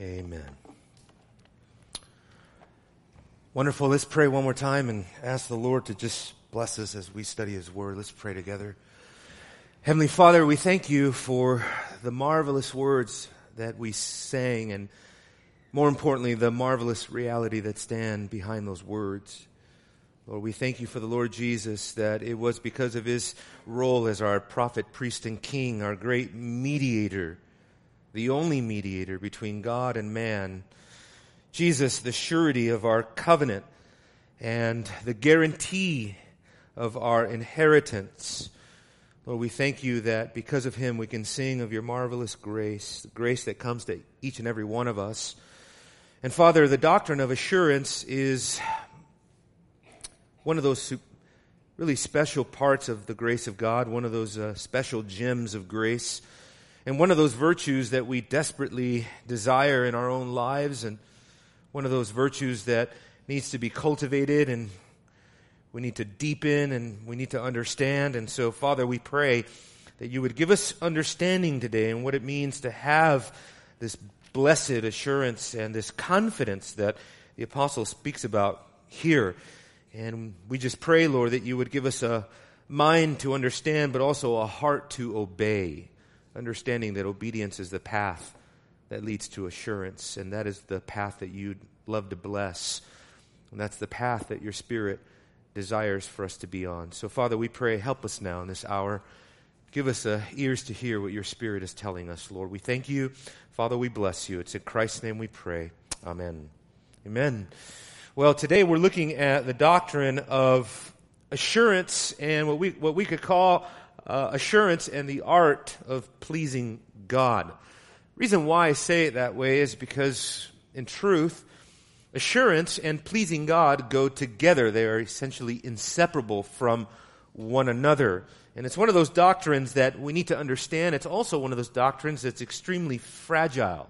Amen. Wonderful. Let's pray one more time and ask the Lord to just bless us as we study His Word. Let's pray together. Heavenly Father, we thank you for the marvelous words that we sang and more importantly, the marvelous reality that stand behind those words. Lord, we thank you for the Lord Jesus that it was because of his role as our prophet, priest, and king, our great mediator, the only mediator between God and man. Jesus, the surety of our covenant and the guarantee of our inheritance. Lord, we thank you that because of him we can sing of your marvelous grace, the grace that comes to each and every one of us. And Father, the doctrine of assurance is one of those really special parts of the grace of God, one of those uh, special gems of grace, and one of those virtues that we desperately desire in our own lives, and one of those virtues that needs to be cultivated and we need to deepen and we need to understand. And so, Father, we pray that you would give us understanding today and what it means to have this blessed assurance and this confidence that the apostle speaks about here. And we just pray, Lord, that you would give us a mind to understand, but also a heart to obey, understanding that obedience is the path that leads to assurance, and that is the path that you'd love to bless. And that's the path that your Spirit desires for us to be on. So, Father, we pray, help us now in this hour. Give us uh, ears to hear what your Spirit is telling us, Lord. We thank you. Father, we bless you. It's in Christ's name we pray. Amen. Amen. Well, today we're looking at the doctrine of assurance and what we, what we could call uh, assurance and the art of pleasing God. reason why I say it that way is because, in truth, assurance and pleasing God go together. They are essentially inseparable from one another. And it's one of those doctrines that we need to understand. It's also one of those doctrines that's extremely fragile.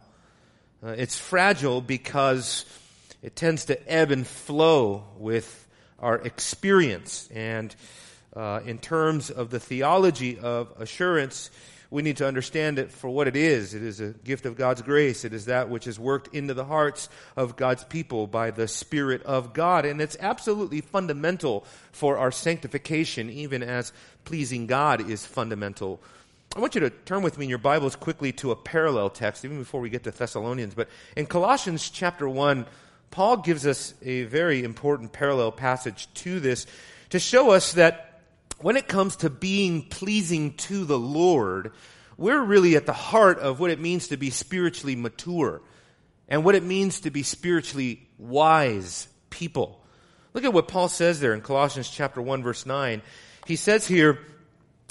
Uh, it's fragile because it tends to ebb and flow with our experience. And uh, in terms of the theology of assurance, we need to understand it for what it is. It is a gift of God's grace. It is that which is worked into the hearts of God's people by the Spirit of God. And it's absolutely fundamental for our sanctification, even as pleasing God is fundamental. I want you to turn with me in your Bibles quickly to a parallel text, even before we get to Thessalonians. But in Colossians chapter 1, Paul gives us a very important parallel passage to this to show us that when it comes to being pleasing to the Lord, we're really at the heart of what it means to be spiritually mature and what it means to be spiritually wise people. Look at what Paul says there in Colossians chapter 1 verse 9. He says here,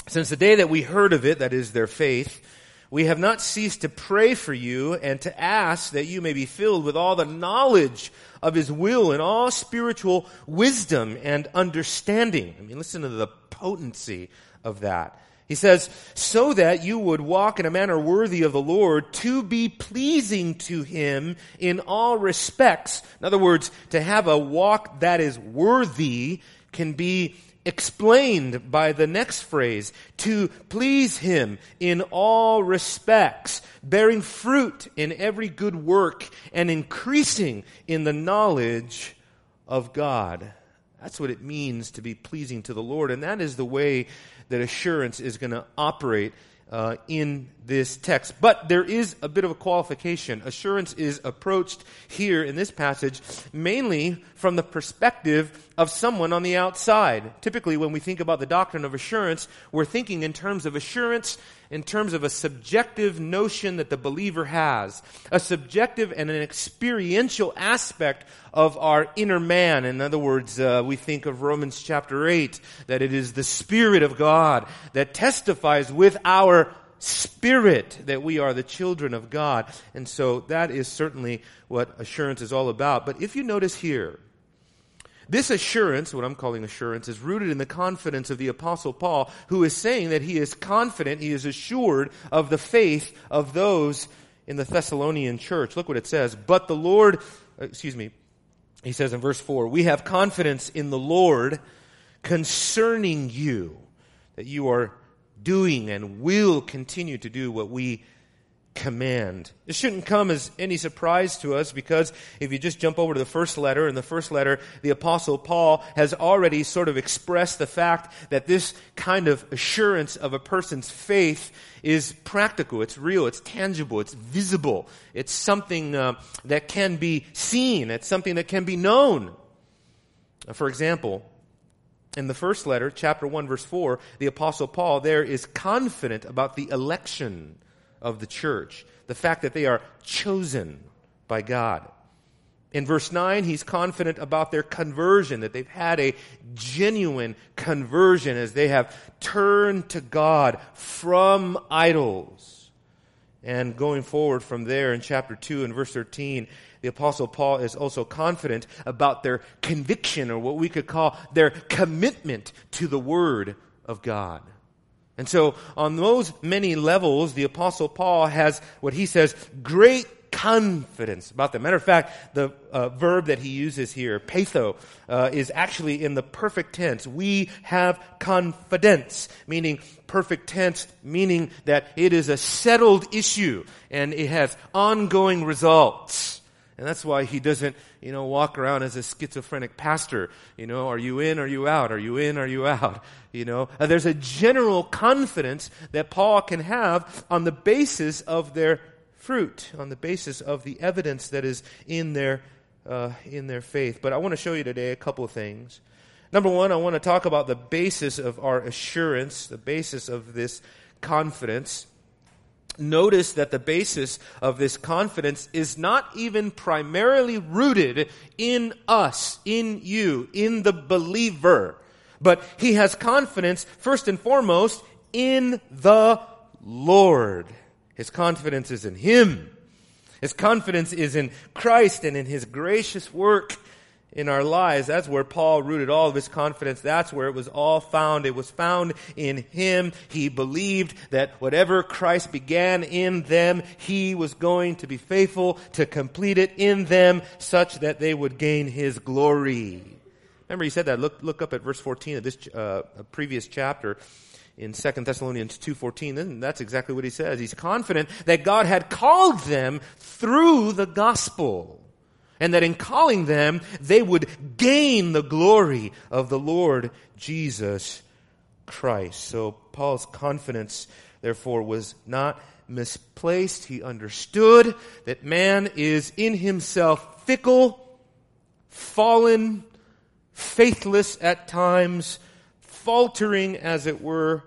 since the day that we heard of it, that is their faith, we have not ceased to pray for you and to ask that you may be filled with all the knowledge of his will and all spiritual wisdom and understanding. I mean, listen to the potency of that. He says, so that you would walk in a manner worthy of the Lord to be pleasing to Him in all respects. In other words, to have a walk that is worthy can be explained by the next phrase, to please Him in all respects, bearing fruit in every good work and increasing in the knowledge of God. That's what it means to be pleasing to the Lord. And that is the way that assurance is going to operate uh, in this text. But there is a bit of a qualification. Assurance is approached here in this passage mainly from the perspective of someone on the outside. Typically, when we think about the doctrine of assurance, we're thinking in terms of assurance in terms of a subjective notion that the believer has, a subjective and an experiential aspect of our inner man. In other words, uh, we think of Romans chapter 8, that it is the Spirit of God that testifies with our spirit that we are the children of God. And so that is certainly what assurance is all about. But if you notice here, this assurance, what I'm calling assurance, is rooted in the confidence of the apostle Paul, who is saying that he is confident, he is assured of the faith of those in the Thessalonian church. Look what it says. But the Lord, uh, excuse me, he says in verse 4, we have confidence in the Lord concerning you, that you are doing and will continue to do what we command. This shouldn't come as any surprise to us because if you just jump over to the first letter, in the first letter, the apostle Paul has already sort of expressed the fact that this kind of assurance of a person's faith is practical, it's real, it's tangible, it's visible, it's something uh, that can be seen, it's something that can be known. For example, in the first letter, chapter 1, verse 4, the apostle Paul there is confident about the election of the church, the fact that they are chosen by God. In verse 9, he's confident about their conversion, that they've had a genuine conversion as they have turned to God from idols. And going forward from there in chapter 2 and verse 13, the apostle Paul is also confident about their conviction or what we could call their commitment to the word of God. And so, on those many levels, the Apostle Paul has what he says great confidence about them. Matter of fact, the uh, verb that he uses here, peitho, uh, is actually in the perfect tense. We have confidence, meaning perfect tense, meaning that it is a settled issue and it has ongoing results. And that's why he doesn't, you know, walk around as a schizophrenic pastor. You know, are you in? Are you out? Are you in? Are you out? You know, uh, there's a general confidence that Paul can have on the basis of their fruit, on the basis of the evidence that is in their, uh, in their faith. But I want to show you today a couple of things. Number one, I want to talk about the basis of our assurance, the basis of this confidence notice that the basis of this confidence is not even primarily rooted in us, in you, in the believer. But he has confidence, first and foremost, in the Lord. His confidence is in Him. His confidence is in Christ and in His gracious work in our lives. That's where Paul rooted all of his confidence. That's where it was all found. It was found in him. He believed that whatever Christ began in them, he was going to be faithful to complete it in them such that they would gain his glory. Remember he said that. Look, look up at verse 14 of this uh, previous chapter in 2 Thessalonians 2.14, then that's exactly what he says. He's confident that God had called them through the gospel and that in calling them, they would gain the glory of the Lord Jesus Christ. So Paul's confidence, therefore, was not misplaced. He understood that man is in himself fickle, fallen, faithless at times, faltering, as it were,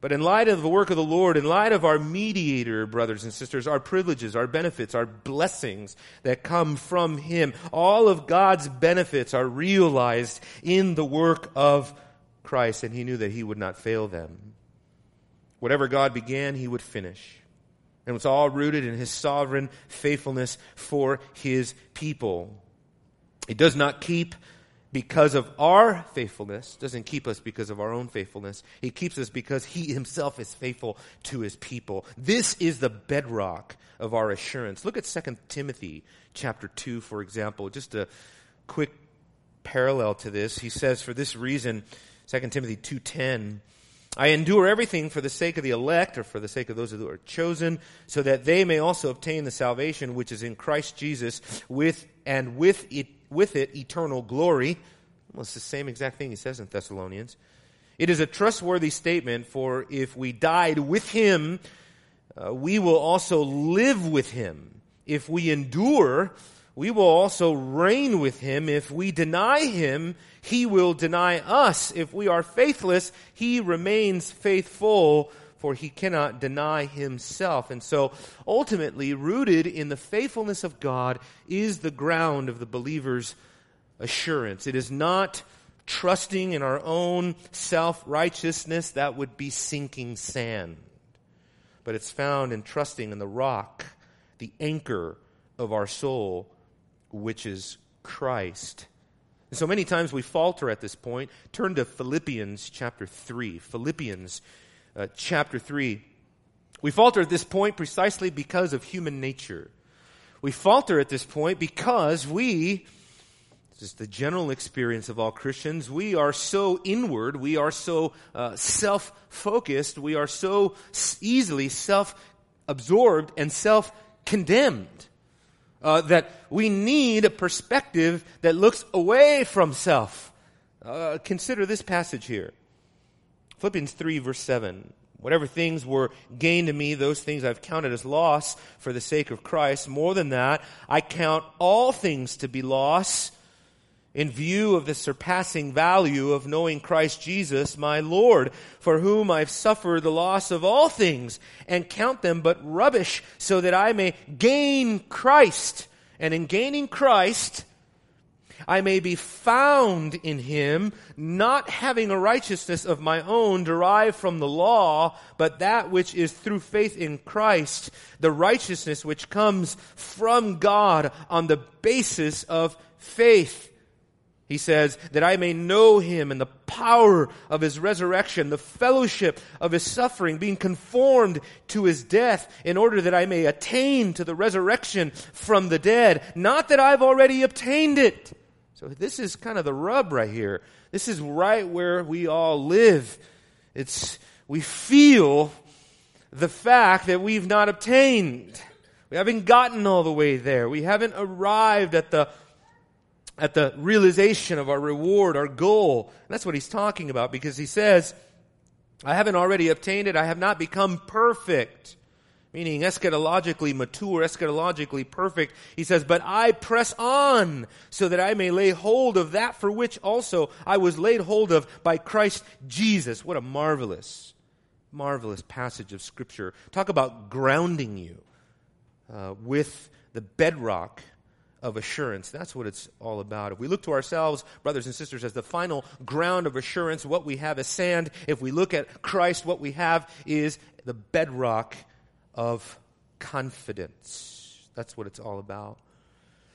but in light of the work of the Lord, in light of our mediator, brothers and sisters, our privileges, our benefits, our blessings that come from Him, all of God's benefits are realized in the work of Christ, and He knew that He would not fail them. Whatever God began, He would finish. And it's all rooted in His sovereign faithfulness for His people. He does not keep because of our faithfulness, doesn't keep us because of our own faithfulness. He keeps us because He Himself is faithful to His people. This is the bedrock of our assurance. Look at 2 Timothy chapter 2, for example. Just a quick parallel to this. He says, for this reason, 2 Timothy 2.10, I endure everything for the sake of the elect, or for the sake of those who are chosen, so that they may also obtain the salvation which is in Christ Jesus with and with it with it eternal glory. Well, it's the same exact thing he says in Thessalonians. It is a trustworthy statement, for if we died with him, uh, we will also live with him. If we endure, we will also reign with him. If we deny him, he will deny us. If we are faithless, he remains faithful, for he cannot deny himself. And so, ultimately, rooted in the faithfulness of God is the ground of the believer's assurance. It is not trusting in our own self righteousness, that would be sinking sand. But it's found in trusting in the rock, the anchor of our soul, which is Christ. So many times we falter at this point. Turn to Philippians chapter 3. Philippians uh, chapter 3. We falter at this point precisely because of human nature. We falter at this point because we, this is the general experience of all Christians, we are so inward, we are so uh, self focused, we are so easily self absorbed and self condemned. Uh, that we need a perspective that looks away from self. Uh, consider this passage here Philippians 3, verse 7. Whatever things were gained to me, those things I've counted as loss for the sake of Christ. More than that, I count all things to be loss in view of the surpassing value of knowing Christ Jesus, my Lord, for whom I've suffered the loss of all things and count them but rubbish so that I may gain Christ. And in gaining Christ, I may be found in him, not having a righteousness of my own derived from the law, but that which is through faith in Christ, the righteousness which comes from God on the basis of faith. He says, that I may know him and the power of his resurrection, the fellowship of his suffering, being conformed to his death, in order that I may attain to the resurrection from the dead. Not that I've already obtained it. So this is kind of the rub right here. This is right where we all live. It's, we feel the fact that we've not obtained. We haven't gotten all the way there. We haven't arrived at the at the realization of our reward, our goal. And that's what he's talking about because he says, I haven't already obtained it. I have not become perfect. Meaning eschatologically mature, eschatologically perfect. He says, but I press on so that I may lay hold of that for which also I was laid hold of by Christ Jesus. What a marvelous, marvelous passage of scripture. Talk about grounding you uh, with the bedrock of assurance. That's what it's all about. If we look to ourselves, brothers and sisters, as the final ground of assurance, what we have is sand. If we look at Christ, what we have is the bedrock of confidence. That's what it's all about.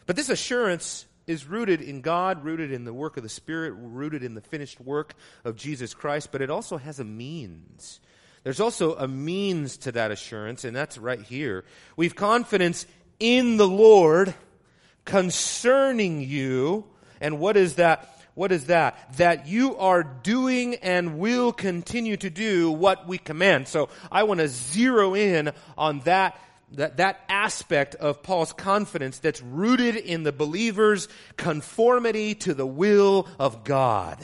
But this assurance is rooted in God, rooted in the work of the Spirit, rooted in the finished work of Jesus Christ, but it also has a means. There's also a means to that assurance, and that's right here. We've confidence in the Lord concerning you. And what is that? What is that? That you are doing and will continue to do what we command. So I want to zero in on that that, that aspect of Paul's confidence that's rooted in the believer's conformity to the will of God.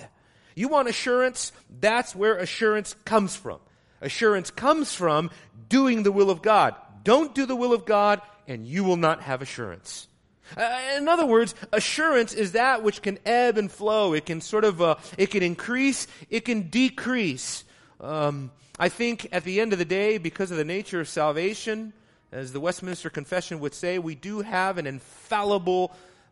You want assurance? That's where assurance comes from. Assurance comes from doing the will of God. Don't do the will of God and you will not have assurance. Uh, in other words, assurance is that which can ebb and flow. It can sort of, uh, it can increase, it can decrease. Um, I think at the end of the day, because of the nature of salvation, as the Westminster Confession would say, we do have an infallible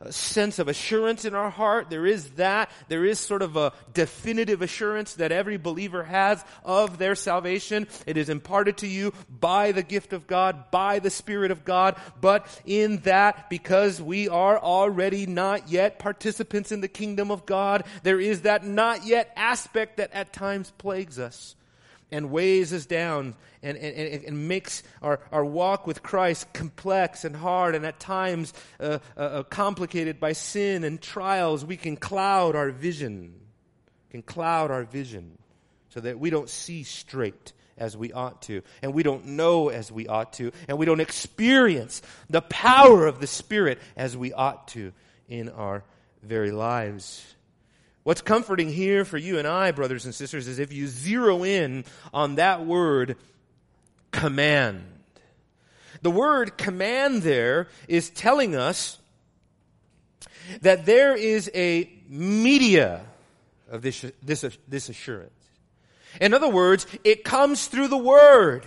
sense of assurance in our heart. There is that. There is sort of a definitive assurance that every believer has of their salvation. It is imparted to you by the gift of God, by the Spirit of God. But in that, because we are already not yet participants in the kingdom of God, there is that not yet aspect that at times plagues us and weighs us down and, and, and makes our, our walk with Christ complex and hard and at times uh, uh, uh, complicated by sin and trials, we can cloud our vision. Can cloud our vision so that we don't see straight as we ought to, and we don't know as we ought to, and we don't experience the power of the Spirit as we ought to in our very lives. What's comforting here for you and I, brothers and sisters, is if you zero in on that word, command. The word command there is telling us that there is a media of this, this, this assurance. In other words, it comes through the word.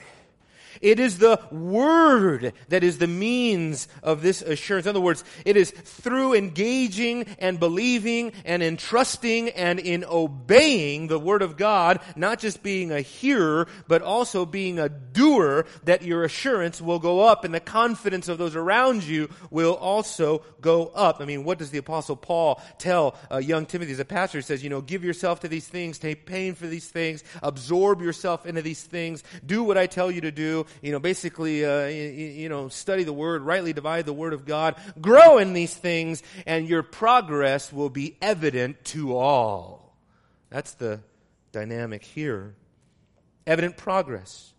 It is the Word that is the means of this assurance. In other words, it is through engaging and believing and entrusting and in obeying the Word of God, not just being a hearer, but also being a doer, that your assurance will go up and the confidence of those around you will also go up. I mean, what does the Apostle Paul tell uh, young Timothy as a pastor? He says, you know, give yourself to these things, take pain for these things, absorb yourself into these things, do what I tell you to do, you know, basically, uh, you, you know, study the Word, rightly divide the Word of God, grow in these things, and your progress will be evident to all. That's the dynamic here. Evident progress.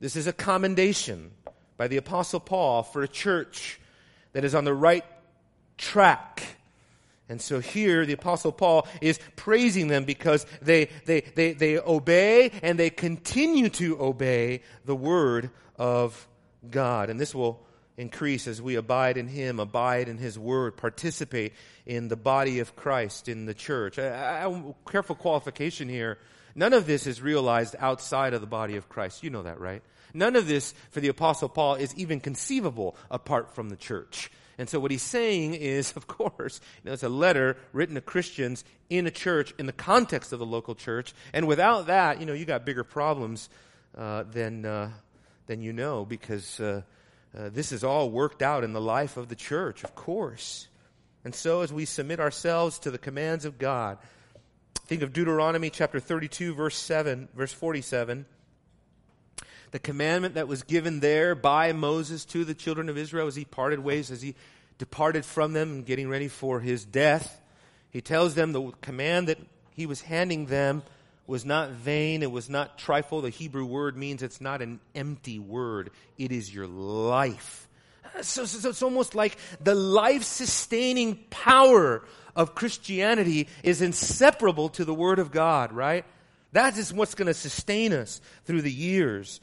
This is a commendation. by the Apostle Paul for a church that is on the right track. And so here the apostle Paul is praising them because they, they, they, they obey and they continue to obey the word of God. And this will increase as we abide in him, abide in his word, participate in the body of Christ, in the church. I, I, careful qualification here. None of this is realized outside of the body of Christ. You know that, right? None of this for the apostle Paul is even conceivable apart from the church. And so what he's saying is, of course, you know, it's a letter written to Christians in a church, in the context of the local church. And without that, you know, you got bigger problems uh, than, uh, than you know, because uh, uh, this is all worked out in the life of the church, of course. And so as we submit ourselves to the commands of God, think of Deuteronomy chapter 32, verse 7, verse 47 the commandment that was given there by Moses to the children of Israel as he parted ways, as he departed from them and getting ready for his death. He tells them the command that he was handing them was not vain, it was not trifle. The Hebrew word means it's not an empty word, it is your life. So, so, so it's almost like the life sustaining power of Christianity is inseparable to the Word of God, right? That is what's going to sustain us through the years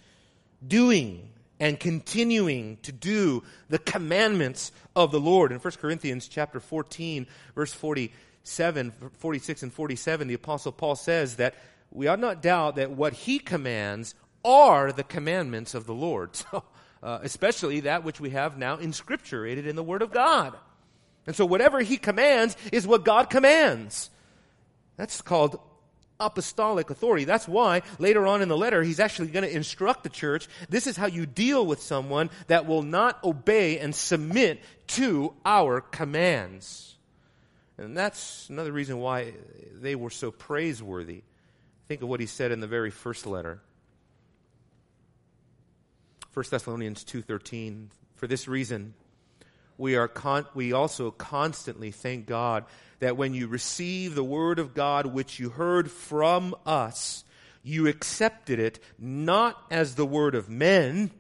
doing and continuing to do the commandments of the Lord. In 1 Corinthians chapter 14, verse 47, 46 and 47, the apostle Paul says that we ought not doubt that what he commands are the commandments of the Lord. So, uh, especially that which we have now inscripturated in the Word of God. And so whatever he commands is what God commands. That's called apostolic authority. That's why later on in the letter, he's actually going to instruct the church this is how you deal with someone that will not obey and submit to our commands. And that's another reason why they were so praiseworthy. Think of what he said in the very first letter. 1 Thessalonians 2:13 For this reason we are con- we also constantly thank God that when you receive the word of God which you heard from us, you accepted it not as the word of men,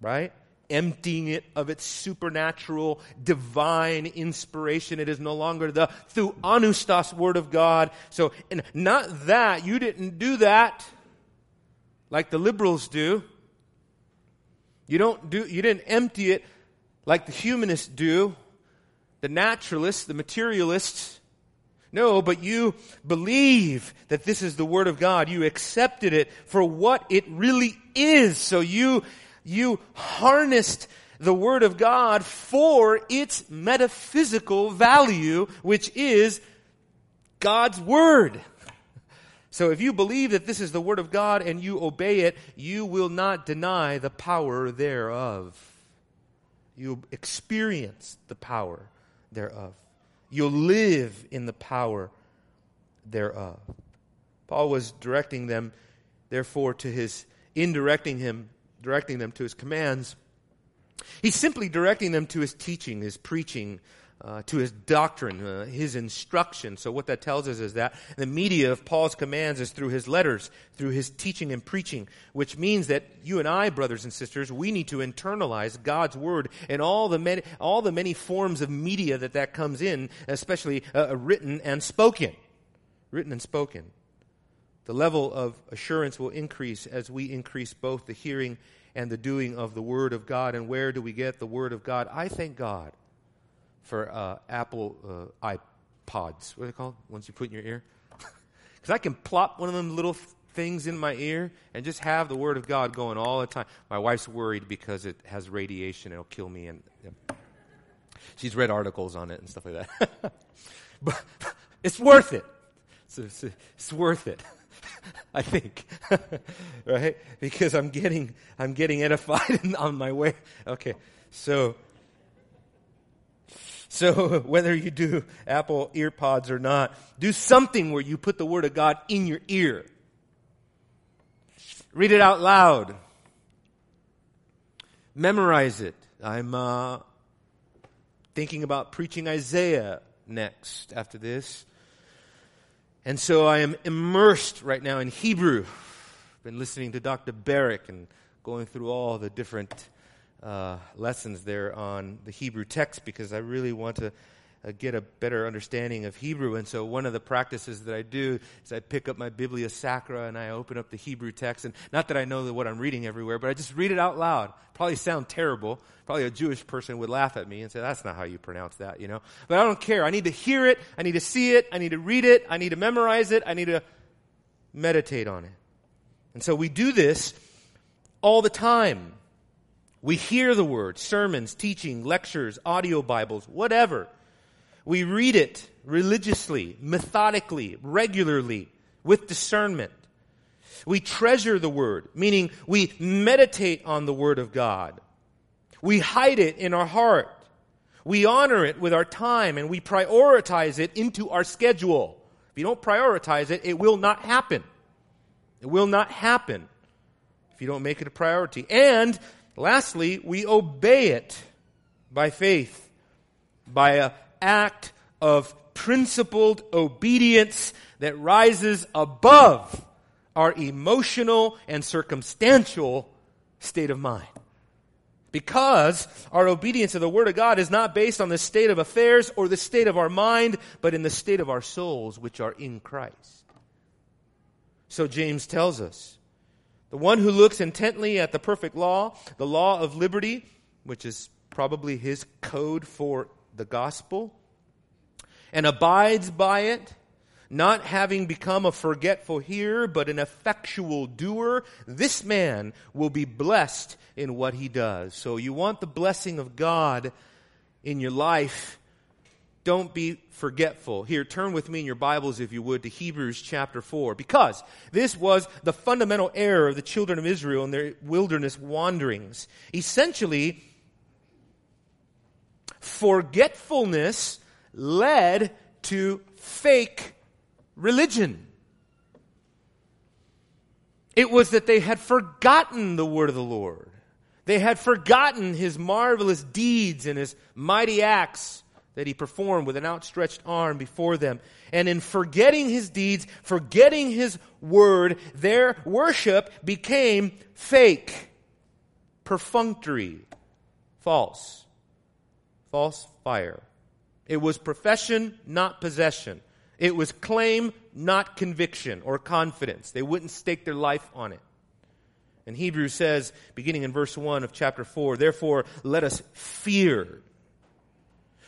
right? Emptying it of its supernatural, divine inspiration. It is no longer the theopneustos word of God. So, and not that. You didn't do that like the liberals do. You don't do, you didn't empty it like the humanists do the naturalists, the materialists. No, but you believe that this is the Word of God. You accepted it for what it really is. So you, you harnessed the Word of God for its metaphysical value, which is God's Word. So if you believe that this is the Word of God and you obey it, you will not deny the power thereof. You experience the power thereof. You'll live in the power thereof. Paul was directing them, therefore, to his, in directing him, directing them to his commands. He's simply directing them to his teaching, his preaching, uh, to his doctrine, uh, his instruction. So what that tells us is that the media of Paul's commands is through his letters, through his teaching and preaching, which means that you and I, brothers and sisters, we need to internalize God's word and all the many, all the many forms of media that that comes in, especially uh, uh written and spoken, written and spoken. The level of assurance will increase as we increase both the hearing and the doing of the word of God. And where do we get the word of God? I thank God for uh, Apple uh, iPods. What are they called? Ones you put in your ear? Because I can plop one of them little things in my ear and just have the Word of God going all the time. My wife's worried because it has radiation; it'll kill me. And yeah. she's read articles on it and stuff like that. but it's worth it. It's, it's, it's worth it. I think, right? Because I'm getting I'm getting edified on my way. Okay, so so whether you do Apple earpods or not, do something where you put the Word of God in your ear. Read it out loud. Memorize it. I'm uh, thinking about preaching Isaiah next after this. And so I am immersed right now in Hebrew. I've Been listening to Dr. Barrick and going through all the different uh, lessons there on the Hebrew text because I really want to uh, get a better understanding of Hebrew. And so one of the practices that I do is I pick up my Biblia Sacra and I open up the Hebrew text. And not that I know what I'm reading everywhere, but I just read it out loud. Probably sound terrible. Probably a Jewish person would laugh at me and say, that's not how you pronounce that, you know. But I don't care. I need to hear it. I need to see it. I need to read it. I need to memorize it. I need to meditate on it. And so we do this all the time. We hear the word, sermons, teaching, lectures, audio Bibles, whatever. We read it religiously, methodically, regularly, with discernment. We treasure the Word, meaning we meditate on the Word of God. We hide it in our heart. We honor it with our time and we prioritize it into our schedule. If you don't prioritize it, it will not happen. It will not happen if you don't make it a priority. And lastly, we obey it by faith, by a act of principled obedience that rises above our emotional and circumstantial state of mind. Because our obedience to the Word of God is not based on the state of affairs or the state of our mind, but in the state of our souls, which are in Christ. So James tells us the one who looks intently at the perfect law, the law of liberty, which is probably his code for the gospel and abides by it, not having become a forgetful hearer, but an effectual doer, this man will be blessed in what he does. So you want the blessing of God in your life. Don't be forgetful. Here, turn with me in your Bibles, if you would, to Hebrews chapter 4, because this was the fundamental error of the children of Israel in their wilderness wanderings. Essentially, forgetfulness led to fake religion. It was that they had forgotten the word of the Lord. They had forgotten his marvelous deeds and his mighty acts that he performed with an outstretched arm before them. And in forgetting his deeds, forgetting his word, their worship became fake, perfunctory, false, false fire. It was profession, not possession. It was claim, not conviction or confidence. They wouldn't stake their life on it. And Hebrews says, beginning in verse 1 of chapter 4, therefore let us fear.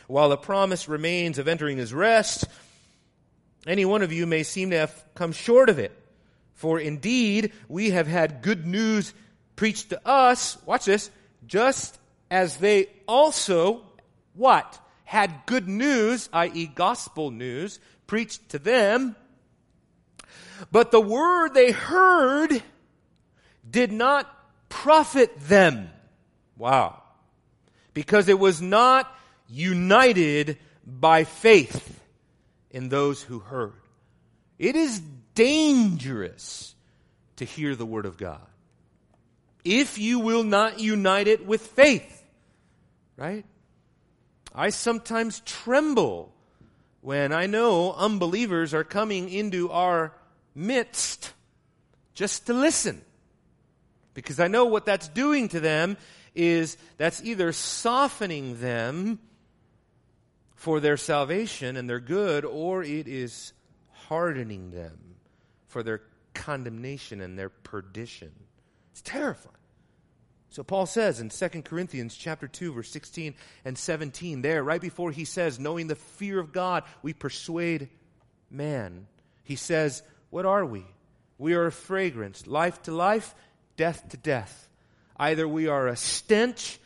While the promise remains of entering his rest, any one of you may seem to have come short of it. For indeed, we have had good news preached to us, watch this, just as they also, what? had good news, i.e., gospel news, preached to them, but the word they heard did not profit them. Wow. Because it was not united by faith in those who heard. It is dangerous to hear the word of God if you will not unite it with faith. Right? I sometimes tremble when I know unbelievers are coming into our midst just to listen. Because I know what that's doing to them is that's either softening them for their salvation and their good, or it is hardening them for their condemnation and their perdition. It's terrifying. So Paul says in 2 Corinthians chapter 2 verse 16 and 17 there right before he says knowing the fear of God we persuade man. He says, what are we? We are a fragrance, life to life, death to death. Either we are a stench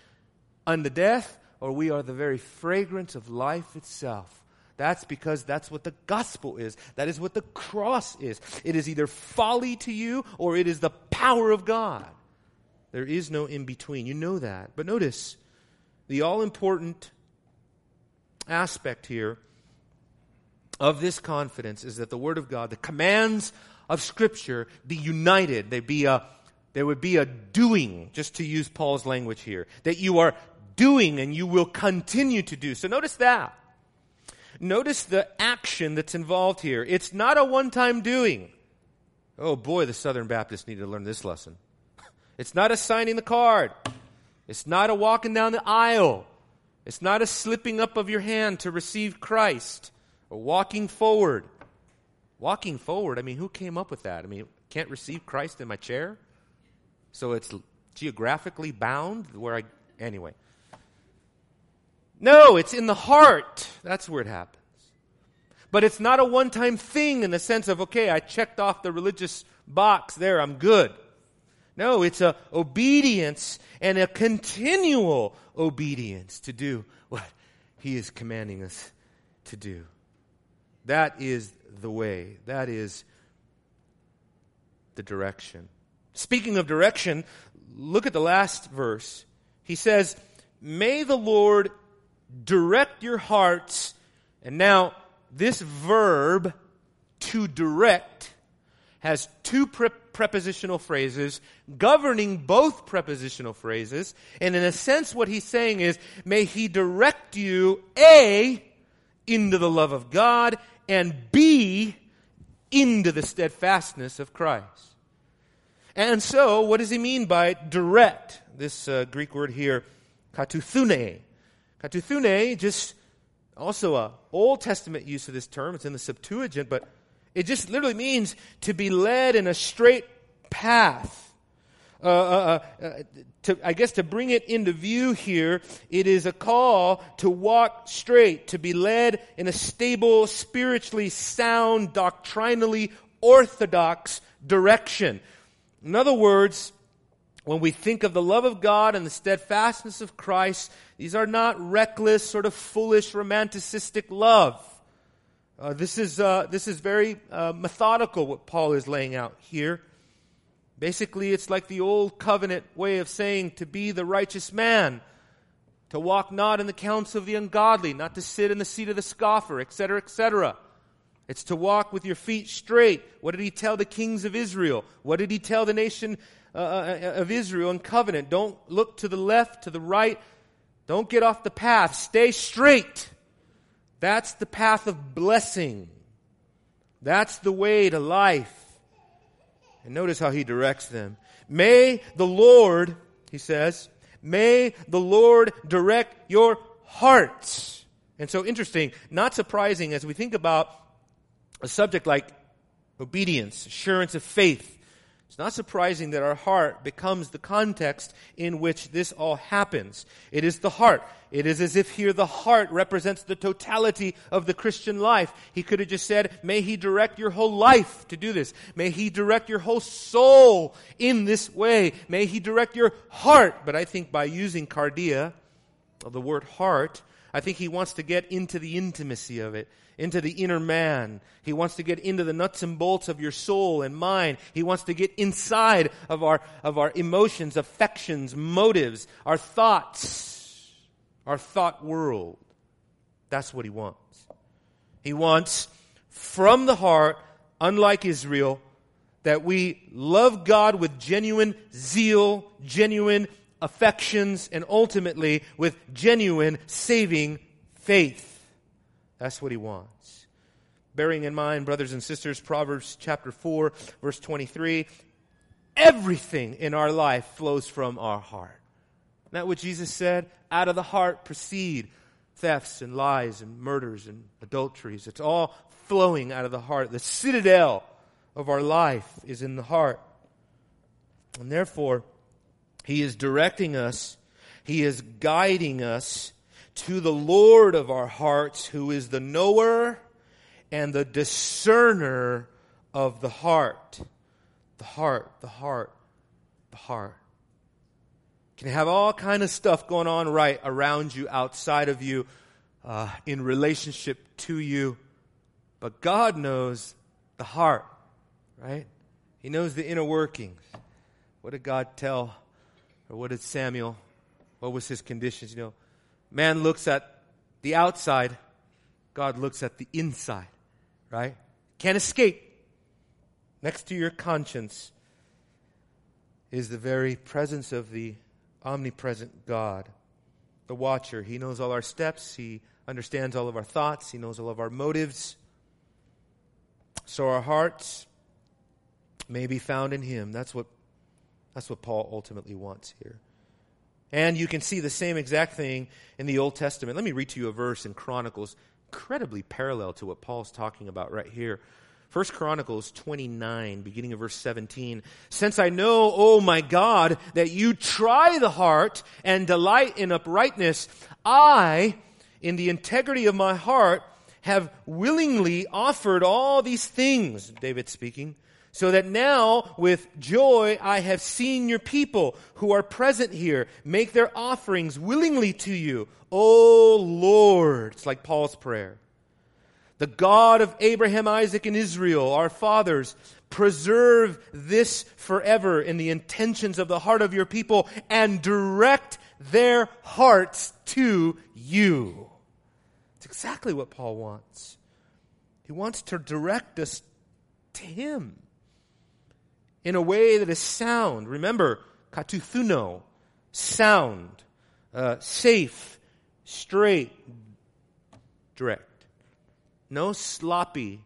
unto death or we are the very fragrance of life itself. That's because that's what the gospel is. That is what the cross is. It is either folly to you or it is the power of God. There is no in between. You know that. But notice the all important aspect here of this confidence is that the Word of God, the commands of Scripture, be united. They be a, there would be a doing, just to use Paul's language here, that you are doing and you will continue to do. So notice that. Notice the action that's involved here. It's not a one time doing. Oh boy, the Southern Baptists need to learn this lesson. It's not a signing the card. It's not a walking down the aisle. It's not a slipping up of your hand to receive Christ or walking forward. Walking forward, I mean, who came up with that? I mean, can't receive Christ in my chair? So it's geographically bound where I, anyway. No, it's in the heart. That's where it happens. But it's not a one time thing in the sense of, okay, I checked off the religious box there, I'm good. No, it's a obedience and a continual obedience to do what he is commanding us to do. That is the way. That is the direction. Speaking of direction, look at the last verse. He says, May the Lord direct your hearts. And now, this verb, to direct, has two pre- prepositional phrases governing both prepositional phrases. And in a sense, what he's saying is, may he direct you, A, into the love of God, and B, into the steadfastness of Christ. And so, what does he mean by direct? This uh, Greek word here, katuthune. Katuthune, just also a Old Testament use of this term. It's in the Septuagint, but it just literally means to be led in a straight path. Uh, uh, uh, uh, to, I guess to bring it into view here, it is a call to walk straight, to be led in a stable, spiritually sound, doctrinally orthodox direction. In other words, when we think of the love of God and the steadfastness of Christ, these are not reckless, sort of foolish, romanticistic love. Uh, this is uh, this is very uh, methodical. What Paul is laying out here. Basically, it's like the old covenant way of saying to be the righteous man, to walk not in the counts of the ungodly, not to sit in the seat of the scoffer, etc., etc. It's to walk with your feet straight. What did he tell the kings of Israel? What did he tell the nation uh, uh, uh, of Israel in covenant? Don't look to the left, to the right. Don't get off the path. Stay straight. That's the path of blessing. That's the way to life. And notice how he directs them. May the Lord, he says, may the Lord direct your hearts. And so interesting, not surprising as we think about a subject like obedience, assurance of faith. It's not surprising that our heart becomes the context in which this all happens. It is the heart. It is as if here the heart represents the totality of the Christian life. He could have just said, may he direct your whole life to do this. May he direct your whole soul in this way. May he direct your heart. But I think by using cardia, the word heart, I think he wants to get into the intimacy of it into the inner man. He wants to get into the nuts and bolts of your soul and mind. He wants to get inside of our, of our emotions, affections, motives, our thoughts, our thought world. That's what he wants. He wants from the heart, unlike Israel, that we love God with genuine zeal, genuine affections, and ultimately with genuine saving faith. That's what he wants. Bearing in mind, brothers and sisters, Proverbs chapter 4, verse 23 everything in our life flows from our heart. Isn't that what Jesus said? Out of the heart proceed thefts and lies and murders and adulteries. It's all flowing out of the heart. The citadel of our life is in the heart. And therefore, He is directing us, He is guiding us to the Lord of our hearts, who is the knower and the discerner of the heart. The heart, the heart, the heart. Can have all kind of stuff going on right around you, outside of you, uh, in relationship to you, but God knows the heart, right? He knows the inner workings. What did God tell, or what did Samuel? What was his conditions? You know, Man looks at the outside, God looks at the inside, right? Can't escape. Next to your conscience is the very presence of the omnipresent God, the watcher. He knows all our steps, He understands all of our thoughts, He knows all of our motives. So our hearts may be found in Him. That's what, that's what Paul ultimately wants here. And you can see the same exact thing in the Old Testament. Let me read to you a verse in Chronicles, incredibly parallel to what Paul's talking about right here. First Chronicles 29, beginning of verse 17. Since I know, oh my God, that you try the heart and delight in uprightness, I, in the integrity of my heart, have willingly offered all these things, David speaking, so that now with joy I have seen your people who are present here make their offerings willingly to you. O Lord. It's like Paul's prayer. The God of Abraham, Isaac, and Israel, our fathers, preserve this forever in the intentions of the heart of your people and direct their hearts to you. It's exactly what Paul wants. He wants to direct us to Him in a way that is sound. Remember, kateuthuno, sound, uh, safe, straight, direct. No sloppy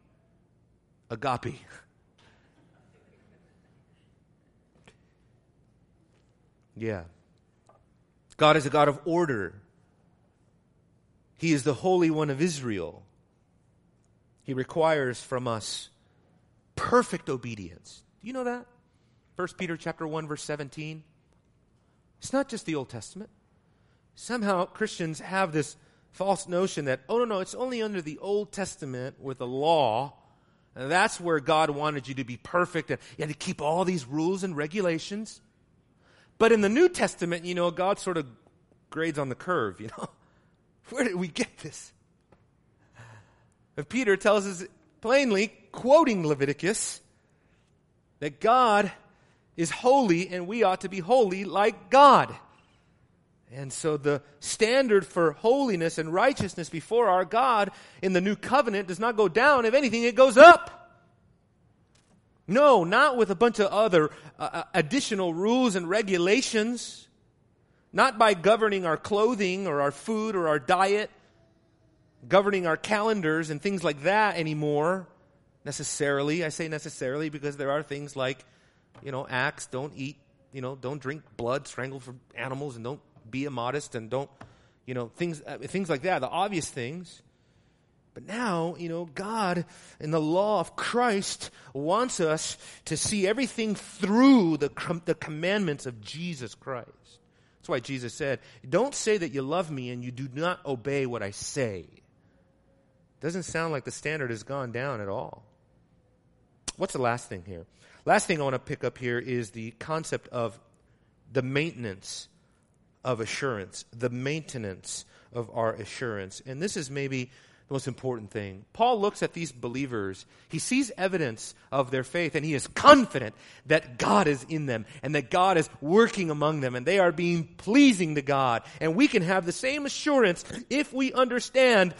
agape. yeah. God is a God of order. He is the Holy One of Israel. He requires from us perfect obedience. Do you know that? 1 Peter chapter 1 verse 17. It's not just the Old Testament. Somehow Christians have this false notion that, oh, no, no, it's only under the Old Testament with the law. And that's where God wanted you to be perfect and you had to keep all these rules and regulations. But in the New Testament, you know, God sort of grades on the curve, you know. Where did we get this? And Peter tells us plainly, quoting Leviticus, that God is holy and we ought to be holy like God. And so the standard for holiness and righteousness before our God in the new covenant does not go down. If anything, it goes up. No, not with a bunch of other uh, uh, additional rules and regulations. Not by governing our clothing or our food or our diet, governing our calendars and things like that anymore, necessarily. I say necessarily because there are things like, you know, acts, don't eat, you know, don't drink blood strangled from animals and don't be immodest and don't, you know, things, uh, things like that, the obvious things. But now, you know, God in the law of Christ wants us to see everything through the, com- the commandments of Jesus Christ. That's why Jesus said, Don't say that you love me and you do not obey what I say. Doesn't sound like the standard has gone down at all. What's the last thing here? Last thing I want to pick up here is the concept of the maintenance of assurance, the maintenance of our assurance. And this is maybe the most important thing. Paul looks at these believers, he sees evidence of their faith, and he is confident that God is in them and that God is working among them and they are being pleasing to God. And we can have the same assurance if we understand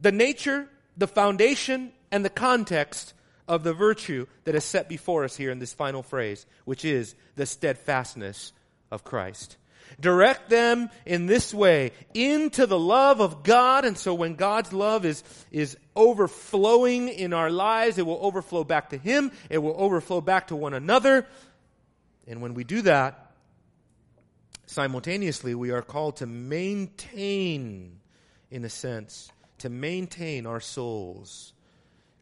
the nature, the foundation, and the context of the virtue that is set before us here in this final phrase, which is the steadfastness of Christ. Direct them in this way into the love of God. And so when God's love is, is overflowing in our lives, it will overflow back to Him. It will overflow back to one another. And when we do that, simultaneously, we are called to maintain, in a sense, to maintain our souls.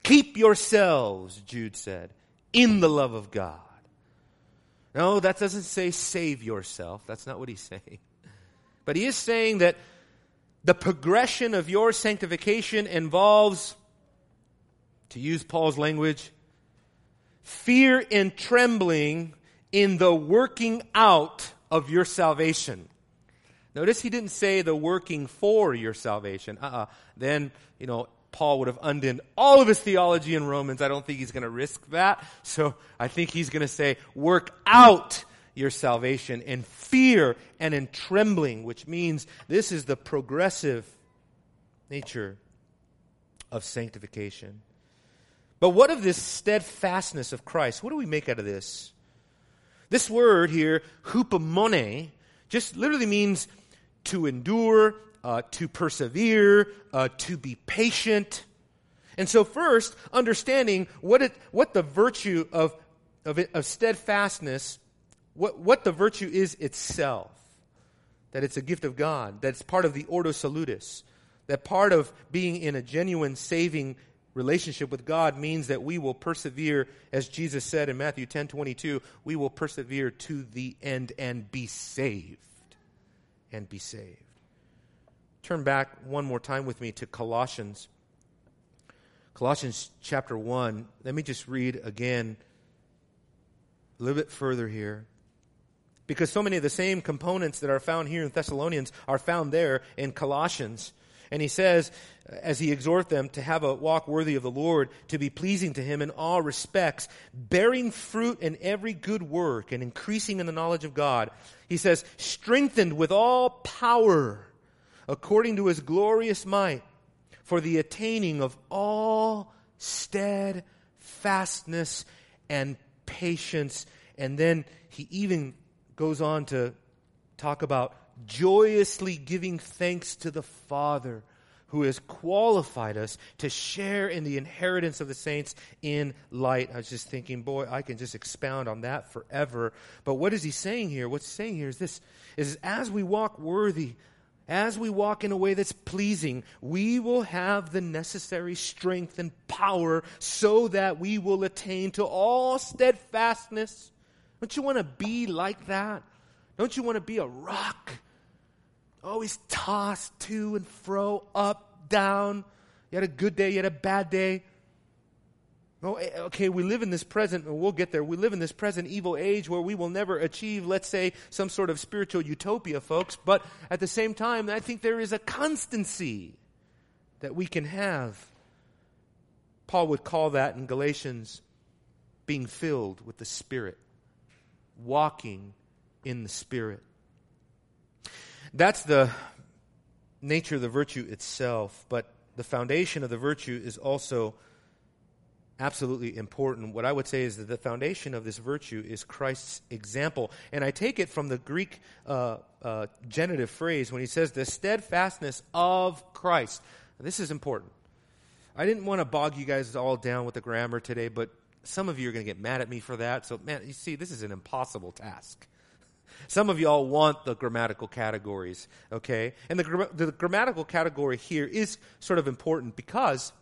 Keep yourselves, Jude said, in the love of God. No, that doesn't say save yourself. That's not what he's saying. But he is saying that the progression of your sanctification involves, to use Paul's language, fear and trembling in the working out of your salvation. Notice he didn't say the working for your salvation. Uh-uh. Then, you know, Paul would have undone all of his theology in Romans. I don't think he's going to risk that. So I think he's going to say, work out your salvation in fear and in trembling, which means this is the progressive nature of sanctification. But what of this steadfastness of Christ? What do we make out of this? This word here, hupomone, just literally means to endure, uh, to persevere, uh, to be patient. And so, first, understanding what, it, what the virtue of, of, it, of steadfastness, what, what the virtue is itself. that it's a gift of God, that it's part of the Ordo Salutis, that part of being in a genuine saving relationship with God means that we will persevere, as Jesus said in Matthew 10 22, we will persevere to the end and be saved. And be saved. Turn back one more time with me to Colossians. Colossians chapter 1. Let me just read again a little bit further here. Because so many of the same components that are found here in Thessalonians are found there in Colossians. And he says, as he exhorts them to have a walk worthy of the Lord, to be pleasing to him in all respects, bearing fruit in every good work and increasing in the knowledge of God. He says, strengthened with all power according to his glorious might for the attaining of all steadfastness and patience. And then he even goes on to talk about joyously giving thanks to the Father who has qualified us to share in the inheritance of the saints in light. I was just thinking, boy, I can just expound on that forever. But what is he saying here? What's he saying here is this is as we walk worthy, as we walk in a way that's pleasing, we will have the necessary strength and power so that we will attain to all steadfastness. Don't you want to be like that? Don't you want to be a rock? always tossed to and fro, up, down. You had a good day, you had a bad day. Oh, eh, okay, we live in this present, and we'll get there. We live in this present evil age where we will never achieve, let's say, some sort of spiritual utopia, folks. But at the same time, I think there is a constancy that we can have. Paul would call that in Galatians being filled with the Spirit, walking in the Spirit. That's the nature of the virtue itself, but the foundation of the virtue is also absolutely important. What I would say is that the foundation of this virtue is Christ's example. And I take it from the Greek uh, uh, genitive phrase when he says the steadfastness of Christ. This is important. I didn't want to bog you guys all down with the grammar today, but some of you are going to get mad at me for that. So, man, you see, this is an impossible task. Some of y'all want the grammatical categories, okay? And the, the grammatical category here is sort of important because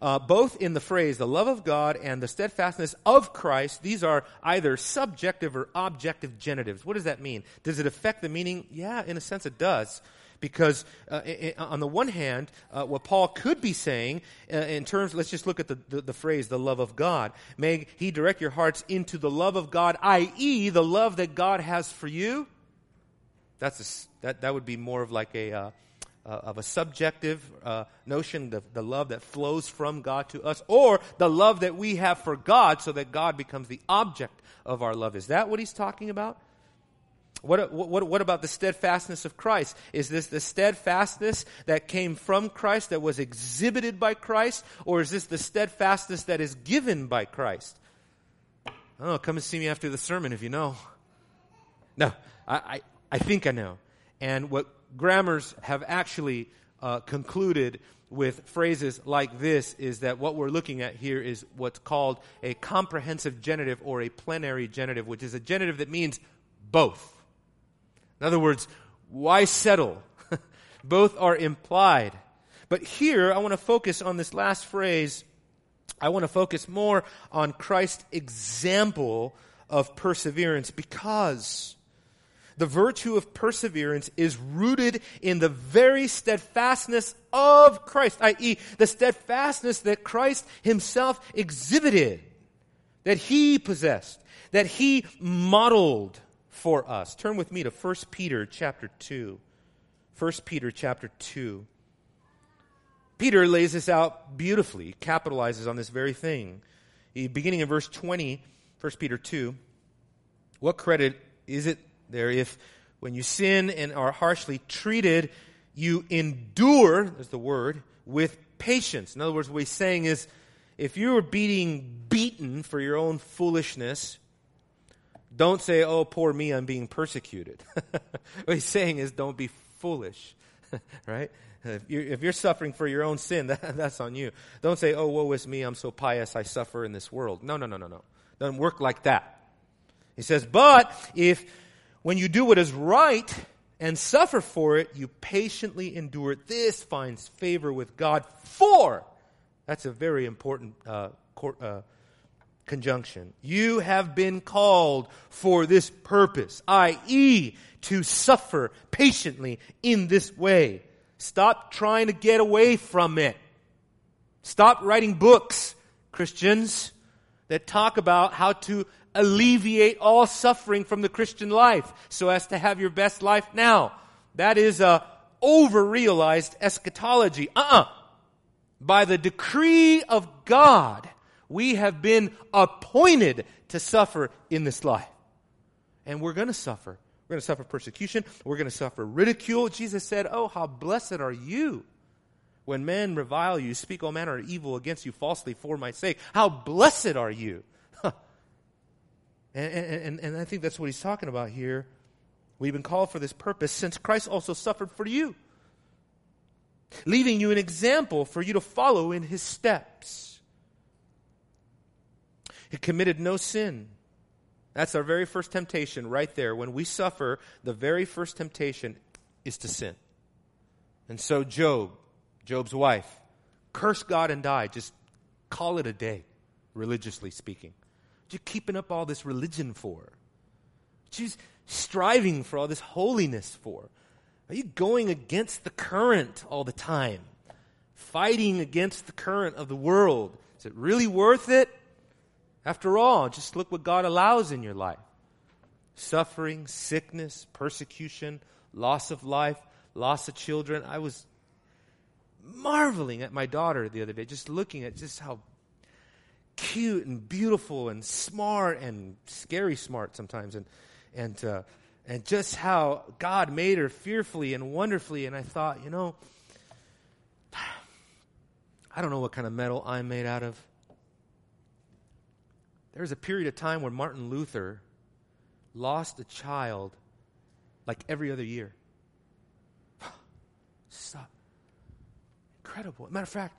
uh, both in the phrase the love of God and the steadfastness of Christ, these are either subjective or objective genitives. What does that mean? Does it affect the meaning? Yeah, in a sense it does. Because uh, on the one hand, uh, what Paul could be saying uh, in terms, let's just look at the, the, the, phrase, the love of God. May he direct your hearts into the love of God, i.e., the love that God has for you. That's a, that, that would be more of like a, uh, of a subjective uh, notion, the, the love that flows from God to us, or the love that we have for God so that God becomes the object of our love. Is that what he's talking about? What, what, what about the steadfastness of Christ? Is this the steadfastness that came from Christ, that was exhibited by Christ, or is this the steadfastness that is given by Christ? Oh, come and see me after the sermon if you know. No, I, I, I think I know. And what grammars have actually uh, concluded with phrases like this is that what we're looking at here is what's called a comprehensive genitive or a plenary genitive, which is a genitive that means both. In other words, why settle? Both are implied. But here, I want to focus on this last phrase. I want to focus more on Christ's example of perseverance because the virtue of perseverance is rooted in the very steadfastness of Christ, i.e., the steadfastness that Christ himself exhibited, that he possessed, that he modeled for us. Turn with me to 1 Peter chapter 2. 1 Peter chapter 2. Peter lays this out beautifully, capitalizes on this very thing. Beginning in verse 20, 1 Peter 2, what credit is it there if when you sin and are harshly treated, you endure, there's the word, with patience? In other words, what he's saying is if you are being beaten for your own foolishness, don't say, oh, poor me, I'm being persecuted. what he's saying is don't be foolish, right? If you're, suffering for your own sin, that, that's on you. Don't say, oh, woe is me, I'm so pious, I suffer in this world. No, no, no, no, no. Doesn't work like that. He says, but if When you do what is right and suffer for it, you patiently endure it. This finds favor with God. For, that's a very important uh, court, uh, conjunction. You have been called for this purpose, i.e., to suffer patiently in this way. Stop trying to get away from it. Stop writing books, Christians, that talk about how to alleviate all suffering from the Christian life so as to have your best life now. That is a over-realized eschatology. Uh-uh. By the decree of God, we have been appointed to suffer in this life. And we're going to suffer. We're going to suffer persecution. We're going to suffer ridicule. Jesus said, Oh, how blessed are you when men revile you, speak all manner of evil against you falsely for my sake. How blessed are you. And, and, and I think that's what he's talking about here. We've been called for this purpose since Christ also suffered for you, leaving you an example for you to follow in his steps. He committed no sin that's our very first temptation right there. When we suffer, the very first temptation is to sin. And so Job, Job's wife, curse God and die. Just call it a day, religiously speaking. What you keeping up all this religion for? What you striving for all this holiness for? Are you going against the current all the time? Fighting against the current of the world? Is it really worth it? After all, just look what God allows in your life suffering, sickness, persecution, loss of life, loss of children. I was marveling at my daughter the other day, just looking at just how cute and beautiful and smart and scary smart sometimes, and and uh, and just how God made her fearfully and wonderfully. And I thought, you know, I don't know what kind of metal I'm made out of. There was a period of time where Martin Luther lost a child like every other year. Stop. Incredible. Matter of fact,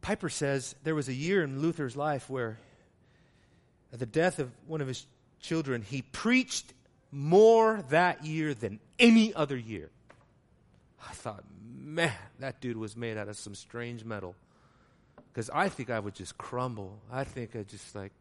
Piper says there was a year in Luther's life where, at the death of one of his children, he preached more that year than any other year. I thought, man, that dude was made out of some strange metal. Because I think I would just crumble. I think I just like,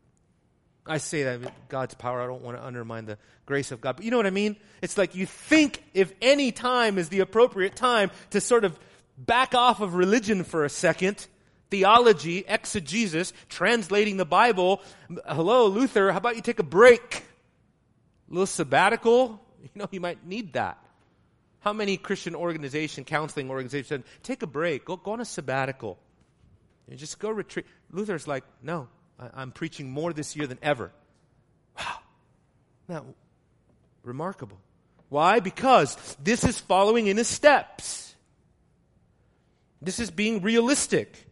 I say that God's power. I don't want to undermine the grace of God. But you know what I mean? It's like you think if any time is the appropriate time to sort of back off of religion for a second, theology, exegesis, translating the Bible. Hello, Luther, how about you take a break? A little sabbatical? You know, you might need that. How many Christian organization, counseling organizations, take a break, go, go on a sabbatical. and just go retreat. Luther's like, no, I, am preaching more this year than ever. Wow. Now, remarkable. Why? Because this is following in his steps. This is being realistic.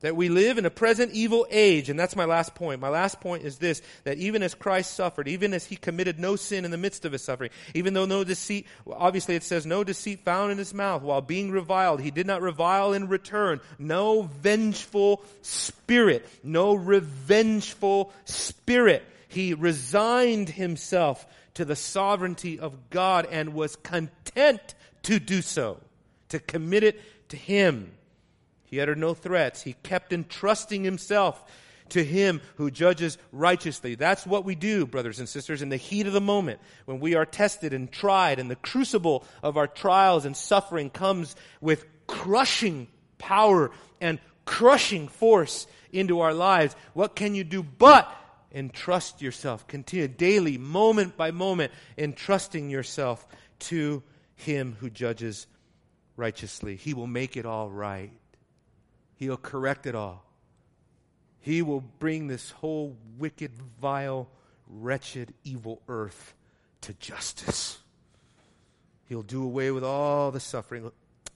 That we live in a present evil age, and that's my last point. My last point is this, that even as Christ suffered, even as he committed no sin in the midst of his suffering, even though no deceit, obviously it says no deceit found in his mouth, while being reviled, he did not revile in return. No vengeful spirit, no revengeful spirit. He resigned himself to the sovereignty of God and was content to do so, to commit it to him. He uttered no threats. He kept entrusting himself to him who judges righteously. That's what we do, brothers and sisters, in the heat of the moment when we are tested and tried and the crucible of our trials and suffering comes with crushing power and crushing force into our lives. What can you do but entrust yourself? Continue daily, moment by moment, entrusting yourself to him who judges righteously. He will make it all right. He'll correct it all. He will bring this whole wicked, vile, wretched, evil earth to justice. He'll do away with all the suffering,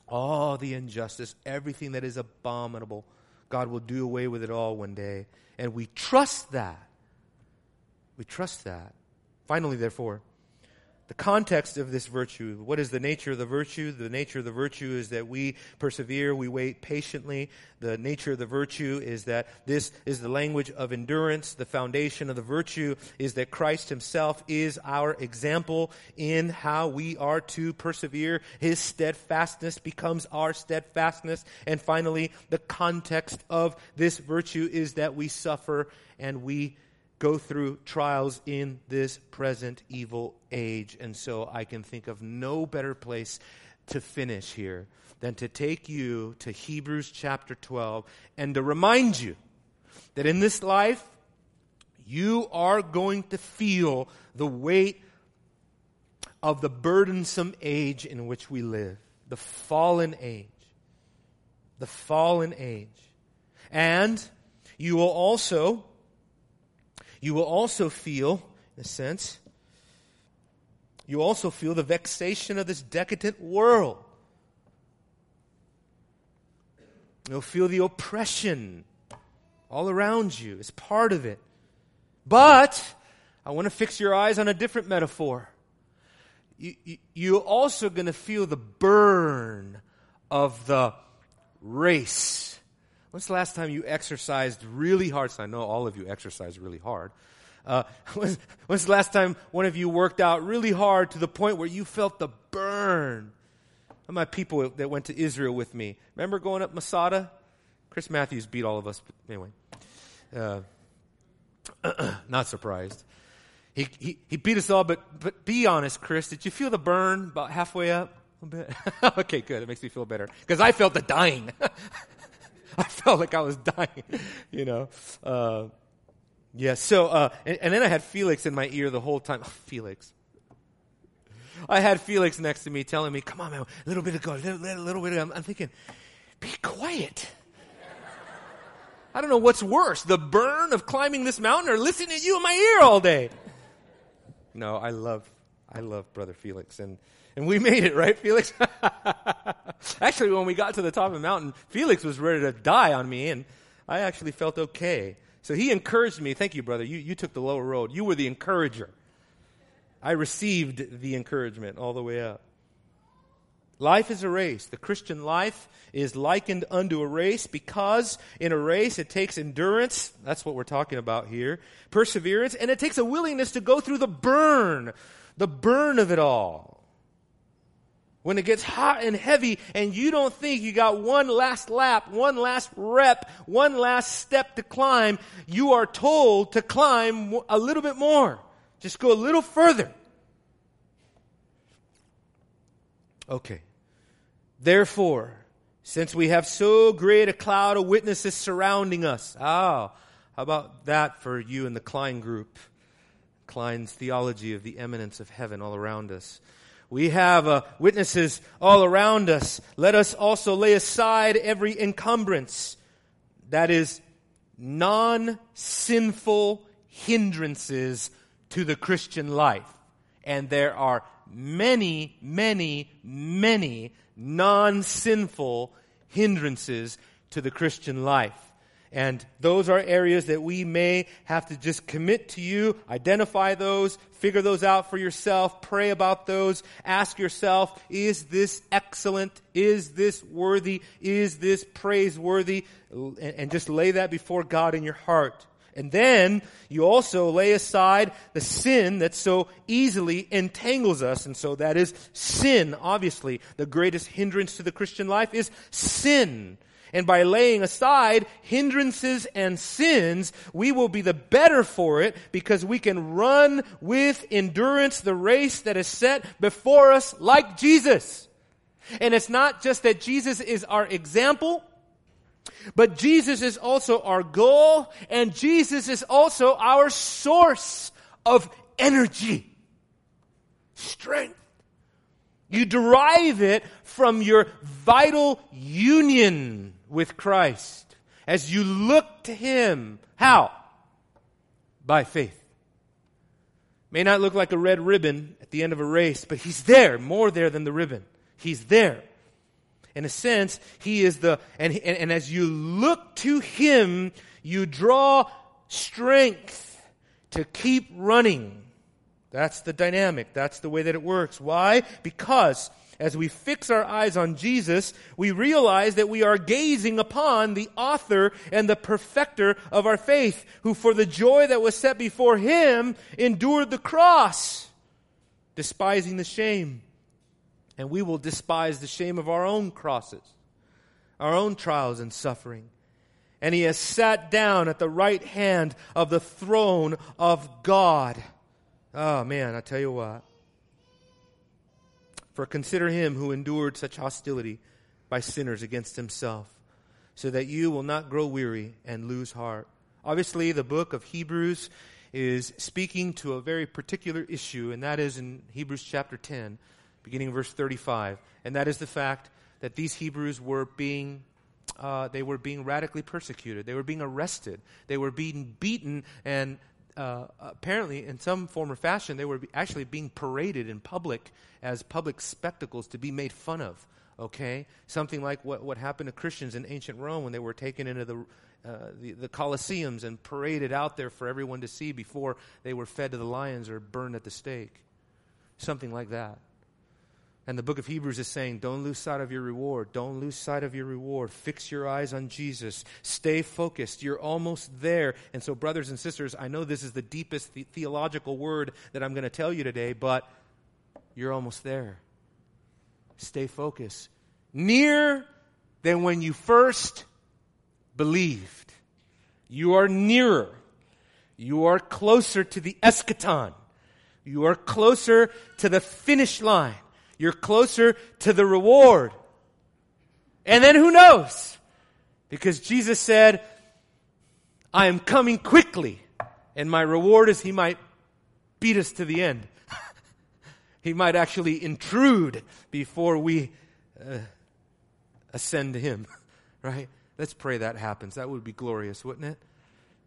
all the injustice, everything that is abominable. God will do away with it all one day. And we trust that. We trust that. Finally, therefore, the context of this virtue. What is the nature of the virtue? The nature of the virtue is that we persevere, we wait patiently. The nature of the virtue is that this is the language of endurance. The foundation of the virtue is that Christ himself is our example in how we are to persevere. His steadfastness becomes our steadfastness. And finally, the context of this virtue is that we suffer and we go through trials in this present evil age. And so I can think of no better place to finish here than to take you to Hebrews chapter 12 and to remind you that in this life, you are going to feel the weight of the burdensome age in which we live, the fallen age. The fallen age. And you will also you will also feel, in a sense, you also feel the vexation of this decadent world. You'll feel the oppression all around you as part of it. But I want to fix your eyes on a different metaphor. You, you, you're also going to feel the burn of the race When's the last time you exercised really hard? So I know all of you exercise really hard. Uh, when's, when's the last time one of you worked out really hard to the point where you felt the burn? My people that went to Israel with me. Remember going up Masada? Chris Matthews beat all of us. Anyway, uh, not surprised. He, he, he beat us all, but, but be honest, Chris. Did you feel the burn about halfway up? A bit? okay, good. It makes me feel better. Because I felt the dying. I felt like I was dying, you know. Uh, yeah, so, uh, and, and, then I had Felix in my ear the whole time. Oh, Felix. I had Felix next to me telling me, come on, man, a little bit ago, a little, little, little bit. I'm, I'm thinking, be quiet. I don't know what's worse, the burn of climbing this mountain or listening to you in my ear all day. No, I love, I love Brother Felix. And, and we made it, right, Felix? actually, when we got to the top of the mountain, Felix was ready to die on me, and I actually felt okay. So he encouraged me. Thank you, brother. You, you took the lower road. You were the encourager. I received the encouragement all the way up. Life is a race. The Christian life is likened unto a race because in a race it takes endurance. That's what we're talking about here. Perseverance. And it takes a willingness to go through the burn, the burn of it all. When it gets hot and heavy and you don't think you got one last lap, one last rep, one last step to climb, you are told to climb a little bit more. Just go a little further. Okay. Therefore, since we have so great a cloud of witnesses surrounding us, ah, how about that for you in the Kline group? Kline's theology of the eminence of heaven all around us. We have uh, witnesses all around us. Let us also lay aside every encumbrance that is non sinful hindrances to the Christian life. And there are many, many, many non sinful hindrances to the Christian life. And those are areas that we may have to just commit to you, identify those, figure those out for yourself, pray about those, ask yourself, is this excellent? Is this worthy? Is this praiseworthy? And just lay that before God in your heart. And then you also lay aside the sin that so easily entangles us. And so that is sin, obviously. The greatest hindrance to the Christian life is sin. And by laying aside hindrances and sins, we will be the better for it because we can run with endurance the race that is set before us like Jesus. And it's not just that Jesus is our example, but Jesus is also our goal and Jesus is also our source of energy, strength. You derive it from your vital union with Christ as you look to Him. How? By faith. May not look like a red ribbon at the end of a race, but He's there, more there than the ribbon. He's there. In a sense, He is the, and, and, and as you look to Him, you draw strength to keep running That's the dynamic. That's the way that it works. Why? Because as we fix our eyes on Jesus, we realize that we are gazing upon the author and the perfecter of our faith, who for the joy that was set before him endured the cross, despising the shame. And we will despise the shame of our own crosses, our own trials and suffering. And he has sat down at the right hand of the throne of God. Oh man, I tell you what. For consider him who endured such hostility by sinners against himself, so that you will not grow weary and lose heart. Obviously, the book of Hebrews is speaking to a very particular issue, and that is in Hebrews chapter 10, beginning verse 35. And that is the fact that these Hebrews were being uh, they were being radically persecuted. They were being arrested. They were being beaten and uh, apparently, in some form or fashion, they were actually being paraded in public as public spectacles to be made fun of. Okay? Something like what, what happened to Christians in ancient Rome when they were taken into the, uh, the, the Colosseums and paraded out there for everyone to see before they were fed to the lions or burned at the stake. Something like that. And the book of Hebrews is saying, don't lose sight of your reward. Don't lose sight of your reward. Fix your eyes on Jesus. Stay focused. You're almost there. And so, brothers and sisters, I know this is the deepest the- theological word that I'm going to tell you today, but you're almost there. Stay focused. Near than when you first believed. You are nearer. You are closer to the eschaton. You are closer to the finish line. You're closer to the reward. And then who knows? Because Jesus said, I am coming quickly, and my reward is he might beat us to the end. he might actually intrude before we uh, ascend to him, right? Let's pray that happens. That would be glorious, wouldn't it?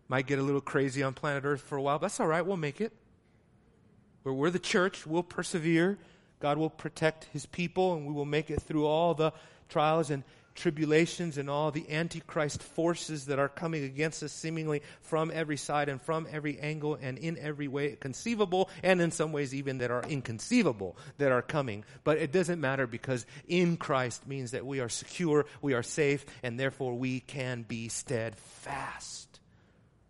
Might get a little crazy on planet Earth for a while, but that's all right. We'll make it. We're, we're the church. We'll persevere. God will protect his people and we will make it through all the trials and tribulations and all the antichrist forces that are coming against us seemingly from every side and from every angle and in every way conceivable and in some ways even that are inconceivable that are coming. But it doesn't matter because in Christ means that we are secure we are safe and therefore we can be steadfast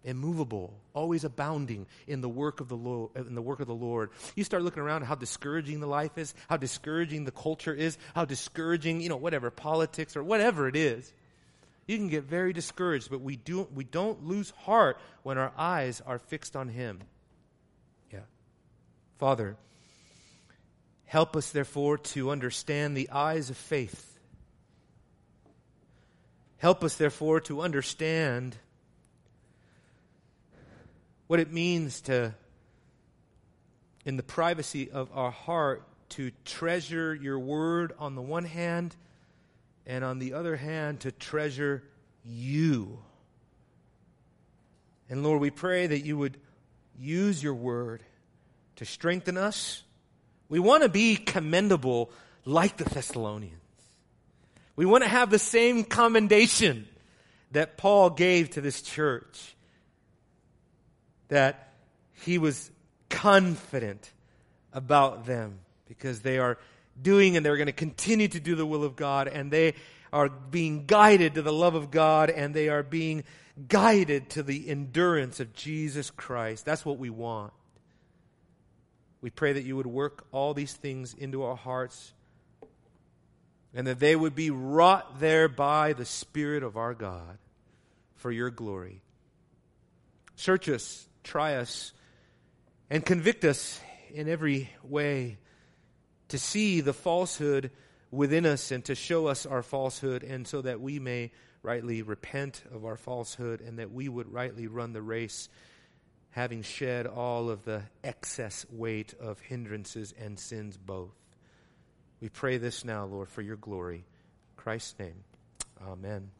immovable, always abounding in the work of the Lord, in the work of the Lord. You start looking around how discouraging the life is, how discouraging the culture is, how discouraging, you know, whatever politics or whatever it is. You can get very discouraged, but we do we don't lose heart when our eyes are fixed on him. Yeah. Father, help us therefore to understand the eyes of faith. Help us therefore to understand what it means to, in the privacy of our heart, to treasure your word on the one hand, and on the other hand, to treasure you. And Lord, we pray that you would use your word to strengthen us. We want to be commendable like the Thessalonians. We want to have the same commendation that Paul gave to this church that he was confident about them because they are doing and they're going to continue to do the will of God and they are being guided to the love of God and they are being guided to the endurance of Jesus Christ. That's what we want. We pray that you would work all these things into our hearts and that they would be wrought there by the Spirit of our God for your glory. Search us try us and convict us in every way to see the falsehood within us and to show us our falsehood, and so that we may rightly repent of our falsehood and that we would rightly run the race, having shed all of the excess weight of hindrances and sins both. We pray this now, Lord, for your glory. In Christ's name. Amen.